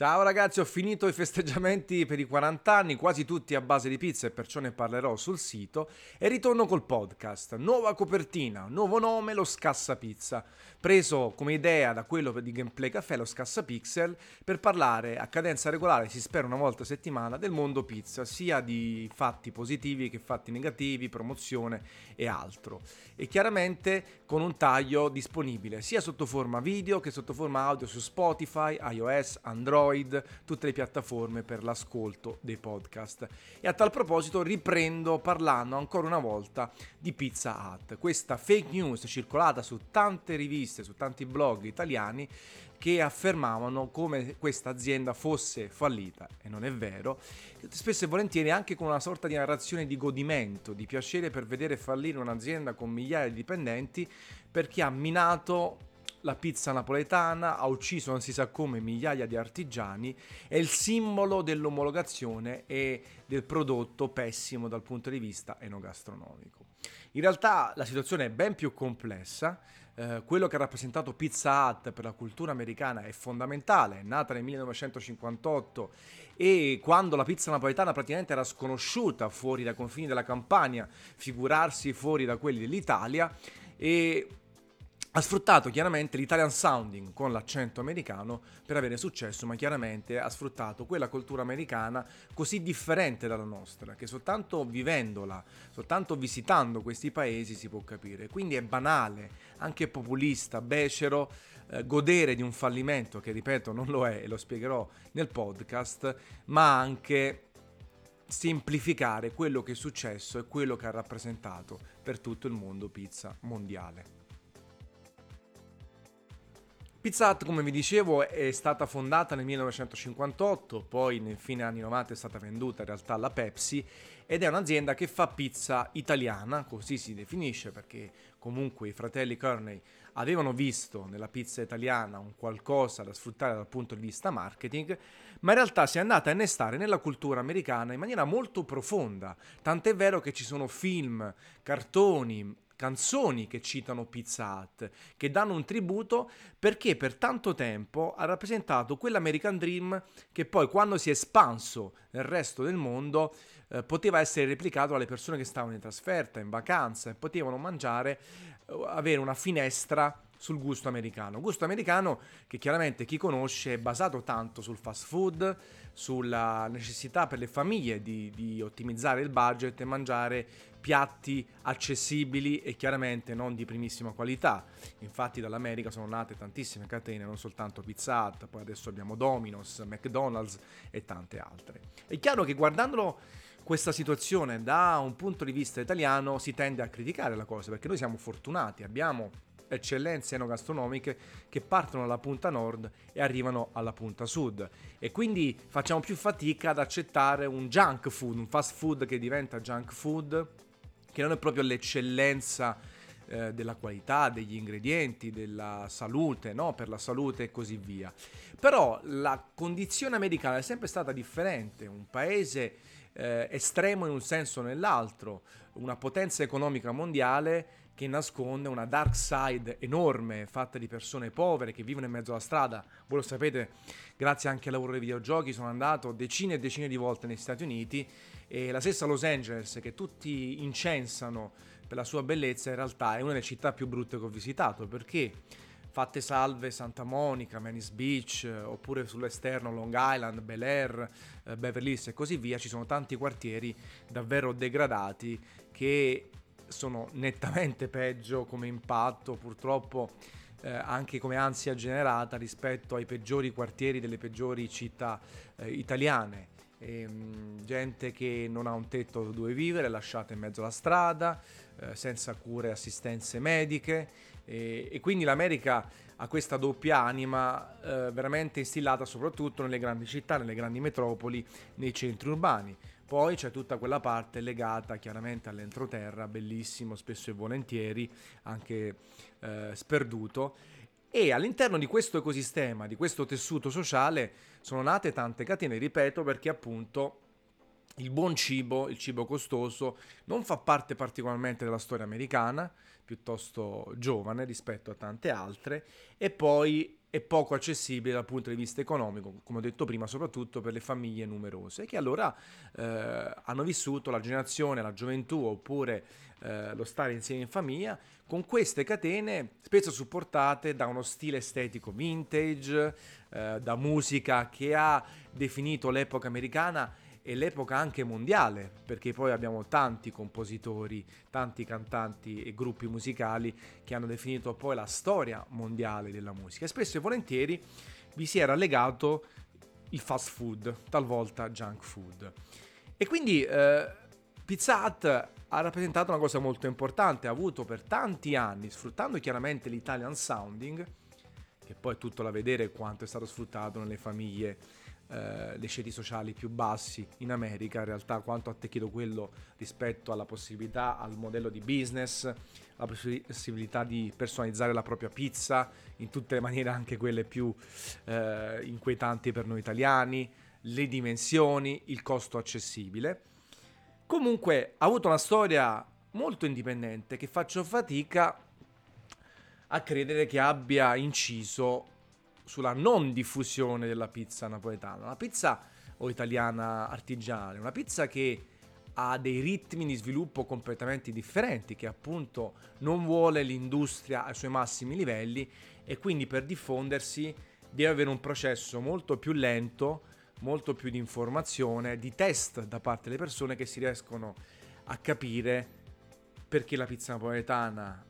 Ciao ragazzi, ho finito i festeggiamenti per i 40 anni, quasi tutti a base di pizza e perciò ne parlerò sul sito e ritorno col podcast. Nuova copertina, nuovo nome, lo Scassa Pizza, preso come idea da quello di Gameplay Café, lo Scassa Pixel, per parlare a cadenza regolare, si spera una volta a settimana, del mondo pizza, sia di fatti positivi che fatti negativi, promozione e altro. E chiaramente con un taglio disponibile sia sotto forma video che sotto forma audio su Spotify, iOS, Android, Android, tutte le piattaforme per l'ascolto dei podcast. E a tal proposito riprendo parlando ancora una volta di Pizza Hut, questa fake news circolata su tante riviste, su tanti blog italiani che affermavano come questa azienda fosse fallita, e non è vero, spesso e volentieri anche con una sorta di narrazione di godimento, di piacere per vedere fallire un'azienda con migliaia di dipendenti perché ha minato la pizza napoletana, ha ucciso non si sa come migliaia di artigiani, è il simbolo dell'omologazione e del prodotto pessimo dal punto di vista enogastronomico. In realtà la situazione è ben più complessa, eh, quello che ha rappresentato Pizza Hut per la cultura americana è fondamentale, è nata nel 1958 e quando la pizza napoletana praticamente era sconosciuta fuori dai confini della Campania, figurarsi fuori da quelli dell'Italia e ha sfruttato chiaramente l'Italian sounding con l'accento americano per avere successo, ma chiaramente ha sfruttato quella cultura americana così differente dalla nostra, che soltanto vivendola, soltanto visitando questi paesi si può capire. Quindi è banale, anche populista, becero, eh, godere di un fallimento che, ripeto, non lo è e lo spiegherò nel podcast, ma anche semplificare quello che è successo e quello che ha rappresentato per tutto il mondo pizza mondiale. Pizza Hut, come vi dicevo, è stata fondata nel 1958, poi nel fine anni 90 è stata venduta in realtà alla Pepsi ed è un'azienda che fa pizza italiana, così si definisce perché comunque i fratelli Kearney avevano visto nella pizza italiana un qualcosa da sfruttare dal punto di vista marketing, ma in realtà si è andata a innestare nella cultura americana in maniera molto profonda, tant'è vero che ci sono film, cartoni, canzoni che citano Pizza Hut, che danno un tributo perché per tanto tempo ha rappresentato quell'American Dream che poi quando si è espanso nel resto del mondo eh, poteva essere replicato dalle persone che stavano in trasferta, in vacanza e potevano mangiare, eh, avere una finestra sul gusto americano. Gusto americano che chiaramente chi conosce è basato tanto sul fast food, sulla necessità per le famiglie di, di ottimizzare il budget e mangiare piatti accessibili e chiaramente non di primissima qualità. Infatti dall'America sono nate tantissime catene, non soltanto Pizza Hut, poi adesso abbiamo Domino's, McDonald's e tante altre. È chiaro che guardandolo questa situazione da un punto di vista italiano si tende a criticare la cosa perché noi siamo fortunati, abbiamo eccellenze enogastronomiche che partono dalla punta nord e arrivano alla punta sud e quindi facciamo più fatica ad accettare un junk food, un fast food che diventa junk food, che non è proprio l'eccellenza eh, della qualità, degli ingredienti, della salute, no? per la salute e così via. Però la condizione americana è sempre stata differente, un paese eh, estremo in un senso o nell'altro, una potenza economica mondiale che nasconde una dark side enorme fatta di persone povere che vivono in mezzo alla strada. Voi lo sapete, grazie anche al lavoro dei videogiochi sono andato decine e decine di volte negli Stati Uniti e la stessa Los Angeles che tutti incensano per la sua bellezza in realtà è una delle città più brutte che ho visitato perché fatte salve Santa Monica, Venice Beach, oppure sull'esterno Long Island, Bel Air, eh, Beverly Hills e così via, ci sono tanti quartieri davvero degradati che sono nettamente peggio come impatto, purtroppo eh, anche come ansia generata rispetto ai peggiori quartieri delle peggiori città eh, italiane. E, ehm, mh, gente che non ha un tetto dove vivere, lasciata in mezzo alla strada, eh, senza cure e assistenze mediche e, e, quindi l'America ha questa doppia anima eh, veramente instillata soprattutto nelle grandi città, nelle grandi metropoli, nei centri urbani. Poi c'è tutta quella parte legata chiaramente all'entroterra, bellissimo spesso e volentieri, anche eh, sperduto. E all'interno di questo ecosistema, di questo tessuto sociale, sono nate tante catene, ripeto, perché appunto il buon cibo, il cibo costoso, non fa parte particolarmente della storia americana, piuttosto giovane rispetto a tante altre, e poi e poco accessibile dal punto di vista economico, come ho detto prima, soprattutto per le famiglie numerose, che allora eh, hanno vissuto la generazione, la gioventù oppure eh, lo stare insieme in famiglia con queste catene spesso supportate da uno stile estetico vintage, eh, da musica che ha definito l'epoca americana e l'epoca anche mondiale, perché poi abbiamo tanti compositori, tanti cantanti e gruppi musicali che hanno definito poi la storia mondiale della musica. E spesso e volentieri vi si era legato il fast food, talvolta junk food. E quindi eh, Pizza Hut ha rappresentato una cosa molto importante, ha avuto per tanti anni, sfruttando chiaramente l'Italian sounding, che poi è tutto da vedere quanto è stato sfruttato nelle famiglie eh, dei ceti sociali più bassi in America, in realtà quanto ha attecchito quello rispetto alla possibilità, al modello di business, la possibilità di personalizzare la propria pizza in tutte le maniere, anche quelle più eh, inquietanti per noi italiani, le dimensioni, il costo accessibile. Comunque ha avuto una storia molto indipendente che faccio fatica a credere che abbia inciso sulla non diffusione della pizza napoletana. Una pizza o italiana artigianale, una pizza che ha dei ritmi di sviluppo completamente differenti, che appunto non vuole l'industria ai suoi massimi livelli e quindi per diffondersi deve avere un processo molto più lento, molto più di informazione, di test da parte delle persone che si riescono a capire perché la pizza napoletana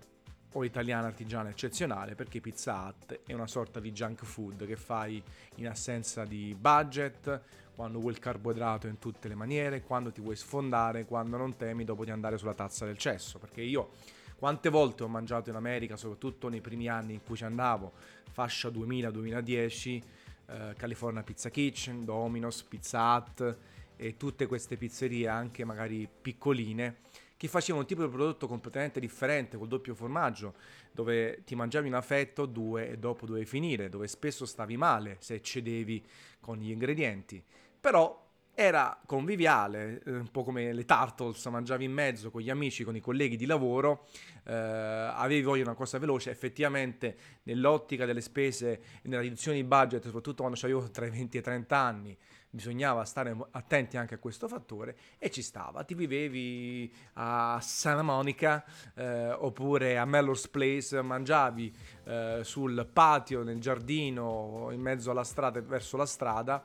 o italiana artigiana eccezionale perché Pizza Hut è una sorta di junk food che fai in assenza di budget, quando vuoi il carboidrato in tutte le maniere, quando ti vuoi sfondare, quando non temi dopo di andare sulla tazza del cesso, perché io quante volte ho mangiato in America, soprattutto nei primi anni in cui ci andavo, fascia 2000-2010, eh, California Pizza Kitchen, Domino's, Pizza Hut e tutte queste pizzerie anche magari piccoline che facevano un tipo di prodotto completamente differente col doppio formaggio, dove ti mangiavi una fetta o due e dopo dovevi finire, dove spesso stavi male se eccedevi con gli ingredienti. Però era conviviale, eh, un po' come le Turtles, mangiavi in mezzo con gli amici, con i colleghi di lavoro, eh, avevi voglia di una cosa veloce, effettivamente nell'ottica delle spese nella riduzione di budget, soprattutto quando avevo tra i 20 e i 30 anni, bisognava stare attenti anche a questo fattore e ci stava. Ti vivevi a Santa Monica eh, oppure a Mellors Place, mangiavi eh, sul patio, nel giardino, in mezzo alla strada, verso la strada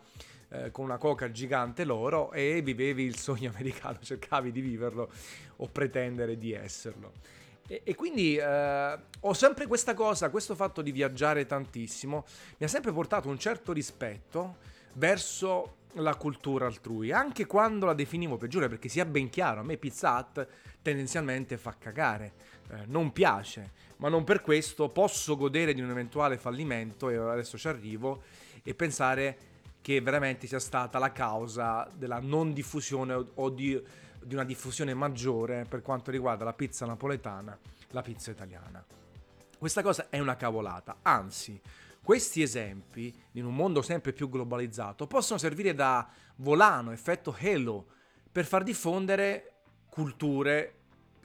eh, con una coca gigante loro e vivevi il sogno americano, cercavi di viverlo o pretendere di esserlo. E, e quindi eh, ho sempre questa cosa, questo fatto di viaggiare tantissimo, mi ha sempre portato un certo rispetto verso la cultura altrui, anche quando la definivo peggiore, perché sia ben chiaro, a me Pizza Hut tendenzialmente fa cagare, eh, non piace, ma non per questo posso godere di un eventuale fallimento, e adesso ci arrivo, e pensare che veramente sia stata la causa della non diffusione o di, di una diffusione maggiore per quanto riguarda la pizza napoletana, la pizza italiana. Questa cosa è una cavolata, anzi, questi esempi, in un mondo sempre più globalizzato, possono servire da volano, effetto halo, per far diffondere culture,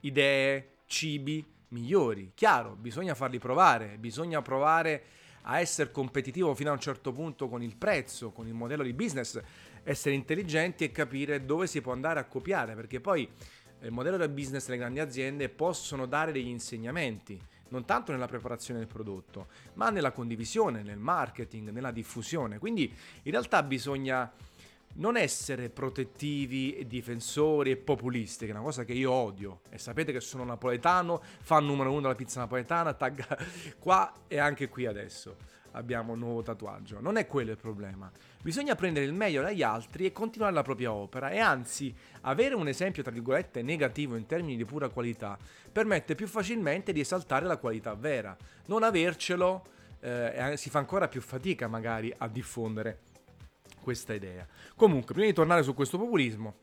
idee, cibi migliori. Chiaro, bisogna farli provare, bisogna provare a essere competitivo fino a un certo punto con il prezzo, con il modello di business, essere intelligenti e capire dove si può andare a copiare, perché poi eh, il modello del business delle grandi aziende possono dare degli insegnamenti, non tanto nella preparazione del prodotto, ma nella condivisione, nel marketing, nella diffusione. Quindi in realtà bisogna non essere protettivi e difensori e populisti, che è una cosa che io odio. E sapete che sono napoletano, fan numero uno della pizza napoletana, tag qua e anche qui adesso abbiamo un nuovo tatuaggio. Non è quello il problema. Bisogna prendere il meglio dagli altri e continuare la propria opera e anzi avere un esempio tra virgolette negativo in termini di pura qualità permette più facilmente di esaltare la qualità vera. Non avercelo eh, si fa ancora più fatica magari a diffondere questa idea. Comunque, prima di tornare su questo populismo,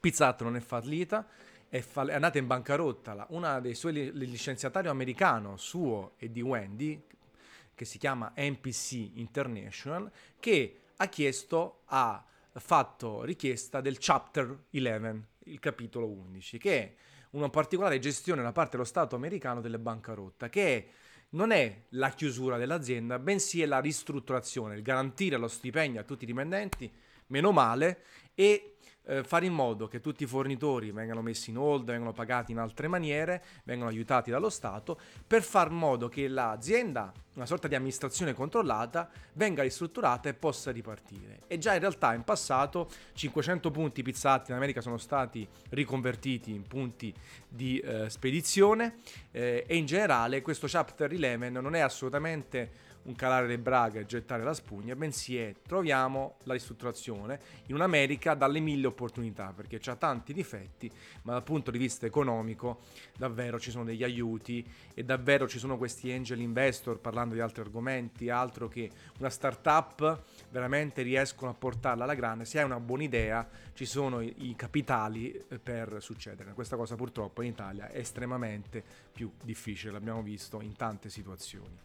Pizza Hut non è fallita, è, andata in bancarotta. Una dei suoi licenziatario americano, suo e di Wendy, che si chiama NPC International, che ha chiesto, ha fatto richiesta del Chapter 11, il capitolo 11, che è una particolare gestione da parte dello Stato americano delle bancarotta, che non è la chiusura dell'azienda, bensì è la ristrutturazione, il garantire lo stipendio a tutti i dipendenti, meno male, e eh, fare in modo che tutti i fornitori vengano messi in hold, vengano pagati in altre maniere, vengano aiutati dallo Stato, per far modo che l'azienda, una sorta di amministrazione controllata, venga ristrutturata e possa ripartire. E già in realtà in passato 500 punti pizzati in America sono stati riconvertiti in punti di eh, spedizione eh, e in generale questo Chapter 11 non è assolutamente un calare le braghe e gettare la spugna, bensì è troviamo la ristrutturazione in un'America dalle mille opportunità, perché ha tanti difetti, ma dal punto di vista economico davvero ci sono degli aiuti e davvero ci sono questi angel investor, parlando di altri argomenti, altro che una startup veramente riescono a portarla alla grande, se hai una buona idea ci sono i, capitali eh, per succedere. Questa cosa purtroppo in Italia è estremamente più difficile, l'abbiamo visto in tante situazioni.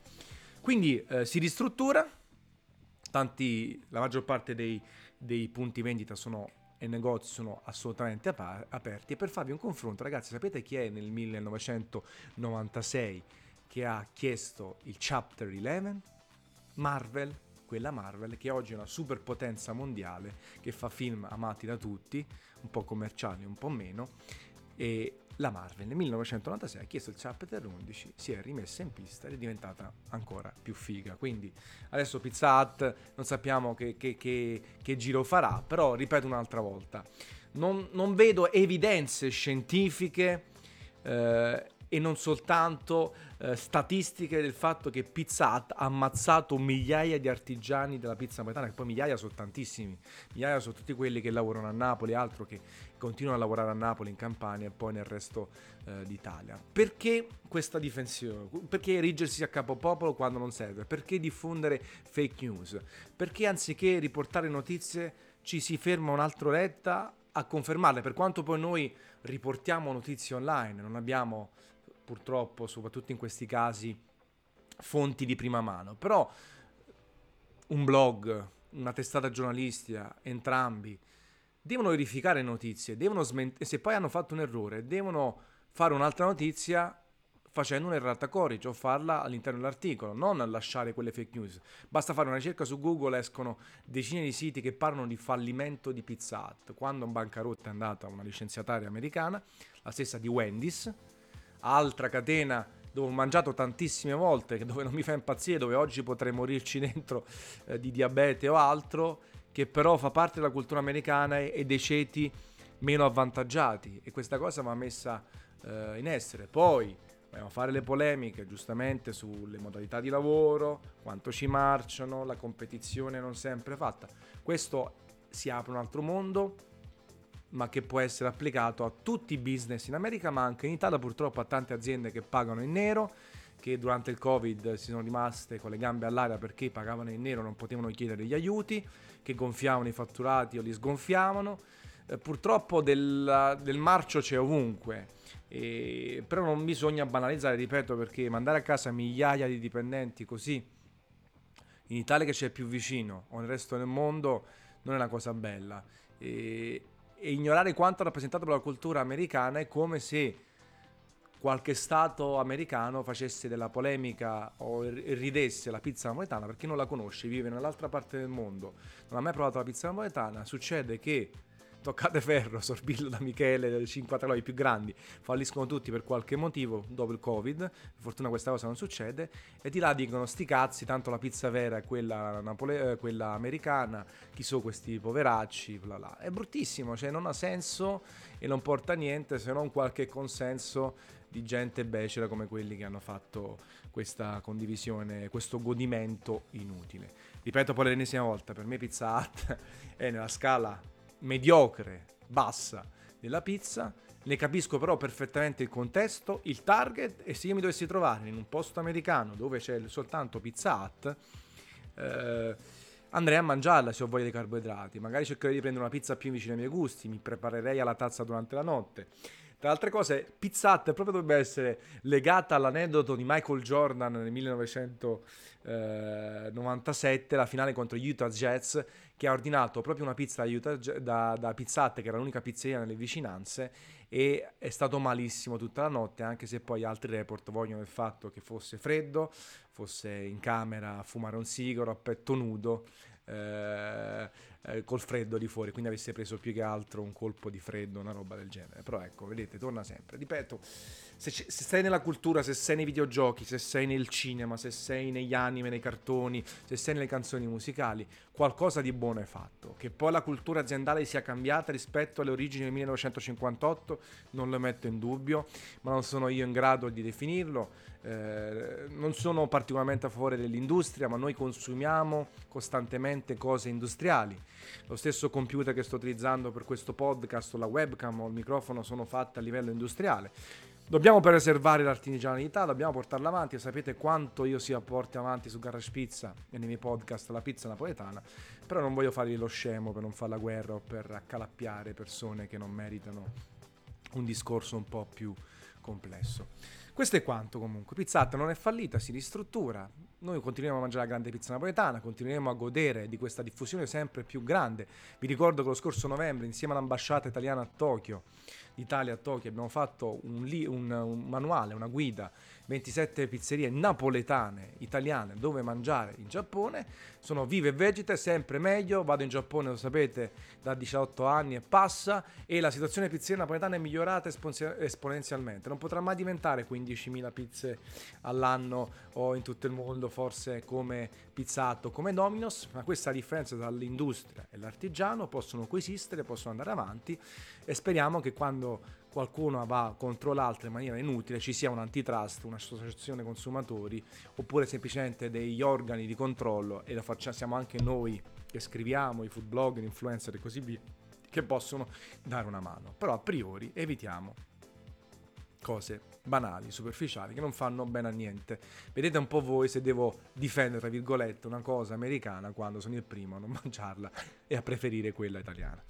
Quindi eh, si ristruttura, tanti, la maggior parte dei, dei punti vendita sono, e negozi sono assolutamente aperti. E per farvi un confronto ragazzi sapete chi è nel 1996 che ha chiesto il Chapter 11? Marvel, quella Marvel che oggi è una superpotenza mondiale che fa film amati da tutti, un po' commerciali, un po' meno. E la Marvel nel 1996 ha chiesto il chapter 11, si è rimessa in pista ed è diventata ancora più figa. Quindi adesso Pizza Hut non sappiamo che, che, che, che giro farà, però ripeto un'altra volta, non, non vedo evidenze scientifiche eh, e non soltanto eh, statistiche del fatto che Pizza Hut ha ammazzato migliaia di artigiani della pizza napoletana, che poi migliaia sono tantissimi, migliaia sono tutti quelli che lavorano a Napoli, altro che continuano a lavorare a Napoli, in Campania e poi nel resto eh, d'Italia. Perché questa difensione? Perché eriggersi a capopopolo quando non serve? Perché diffondere fake news? Perché anziché riportare notizie ci si ferma un'altra retta a confermarle, per quanto poi noi riportiamo notizie online, non abbiamo purtroppo, soprattutto in questi casi, fonti di prima mano. Però un blog, una testata giornalistica, entrambi, devono verificare notizie, devono sment- se poi hanno fatto un errore, devono fare un'altra notizia facendo un errata corrige o farla all'interno dell'articolo, non lasciare quelle fake news. Basta fare una ricerca su Google, escono decine di siti che parlano di fallimento di Pizza Hut. Quando in bancarotta è andata una licenziataria americana, la stessa di Wendy's, altra catena dove ho mangiato tantissime volte, dove non mi fa impazzire, dove oggi potrei morirci dentro eh, di diabete o altro, che però fa parte della cultura americana e, dei ceti meno avvantaggiati e questa cosa va messa eh, in essere. Poi dobbiamo fare le polemiche giustamente sulle modalità di lavoro, quanto ci marciano, la competizione non sempre fatta. Questo si apre un altro mondo ma che può essere applicato a tutti i business in America, ma anche in Italia purtroppo a tante aziende che pagano in nero, che durante il Covid si sono rimaste con le gambe all'aria perché pagavano in nero, non potevano chiedere gli aiuti, che gonfiavano i fatturati o li sgonfiavano. Eh, purtroppo del, del, marcio c'è ovunque, e, però non bisogna banalizzare, ripeto, perché mandare a casa migliaia di dipendenti così in Italia che c'è più vicino o nel resto del mondo non è una cosa bella. E, e ignorare quanto rappresentato per la cultura americana è come se qualche stato americano facesse della polemica o ridesse la pizza napoletana perché non la conosce, vive nell'altra parte del mondo, non ha mai provato la pizza napoletana, succede che toccate ferro, Sorbillo da Michele, 5 i più grandi, falliscono tutti per qualche motivo dopo il Covid, per fortuna questa cosa non succede, e di là dicono sti cazzi, tanto la pizza vera è quella, napole- eh, quella americana, chi sono questi poveracci, bla bla. È bruttissimo, cioè non ha senso e non porta a niente se non qualche consenso di gente becera come quelli che hanno fatto questa condivisione, questo godimento inutile. Ripeto poi l'ennesima volta, per me Pizza Hut è nella scala mediocre, bassa della pizza, ne capisco però perfettamente il contesto, il target e se io mi dovessi trovare in un posto americano dove c'è soltanto Pizza Hut, eh, andrei a mangiarla se ho voglia di carboidrati, magari cercherei di prendere una pizza più vicina ai miei gusti, mi preparerei alla tazza durante la notte. Tra altre cose, Pizza Hut proprio dovrebbe essere legata all'aneddoto di Michael Jordan nel 1997, la finale contro gli Utah Jets, che ha ordinato proprio una pizza da, da, da Pizzate, che era l'unica pizzeria nelle vicinanze, e è stato malissimo tutta la notte, anche se poi altri report vogliono il fatto che fosse freddo, fosse in camera a fumare un sigaro a petto nudo. Eh, eh, col freddo di fuori, quindi avesse preso più che altro un colpo di freddo, una roba del genere. Però ecco, vedete, torna sempre. Ripeto, se, se, sei nella cultura, se sei nei videogiochi, se sei nel cinema, se sei negli anime, nei cartoni, se sei nelle canzoni musicali, qualcosa di buono hai fatto. Che poi la cultura aziendale sia cambiata rispetto alle origini del 1958, non lo metto in dubbio, ma non sono io in grado di definirlo. Eh, non sono particolarmente a favore dell'industria, ma noi consumiamo costantemente cose industriali. Lo stesso computer che sto utilizzando per questo podcast, la webcam o il microfono sono fatti a livello industriale. Dobbiamo preservare l'artigianalità, dobbiamo portarla avanti. Sapete quanto io sia porti avanti su Garage Pizza e nei miei podcast la pizza napoletana. Però non voglio fargli lo scemo per non fare la guerra o per accalappiare persone che non meritano un discorso un po' più complesso. Questo è quanto comunque. Pizzata non è fallita, si ristruttura. Noi continuiamo a mangiare la grande pizza napoletana, continueremo a godere di questa diffusione sempre più grande. Vi ricordo che lo scorso novembre, insieme all'ambasciata italiana a Tokyo, d'Italia a Tokyo, abbiamo fatto un, li- un, un manuale, una guida 27 pizzerie napoletane, italiane, dove mangiare in Giappone. Sono vive e vegete, sempre meglio. Vado in Giappone, lo sapete, da 18 anni e passa. E la situazione pizzeria napoletana è migliorata esponenzialmente. Non potrà mai diventare 15.000 pizze all'anno o in tutto il mondo, forse come Pizzato, come Domino's. Ma questa differenza tra l'industria e l'artigiano possono coesistere, possono andare avanti. E speriamo che quando qualcuno va contro l'altro in maniera inutile, ci sia un antitrust, un'associazione consumatori oppure semplicemente degli organi di controllo e lo facciamo siamo anche noi che scriviamo, i food blogger, influencer e così via, che possono dare una mano. Però a priori evitiamo cose banali, superficiali, che non fanno bene a niente. Vedete un po' voi se devo difendere, tra virgolette, una cosa americana quando sono il primo a non mangiarla e a preferire quella italiana.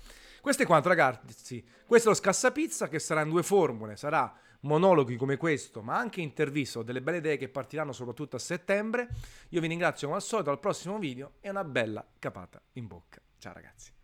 Questo è quanto ragazzi, questo è lo scassapizza che sarà in due formule, sarà monologhi come questo, ma anche interviste o delle belle idee che partiranno soprattutto a settembre. Io vi ringrazio come al solito, al prossimo video e una bella capata in bocca. Ciao ragazzi.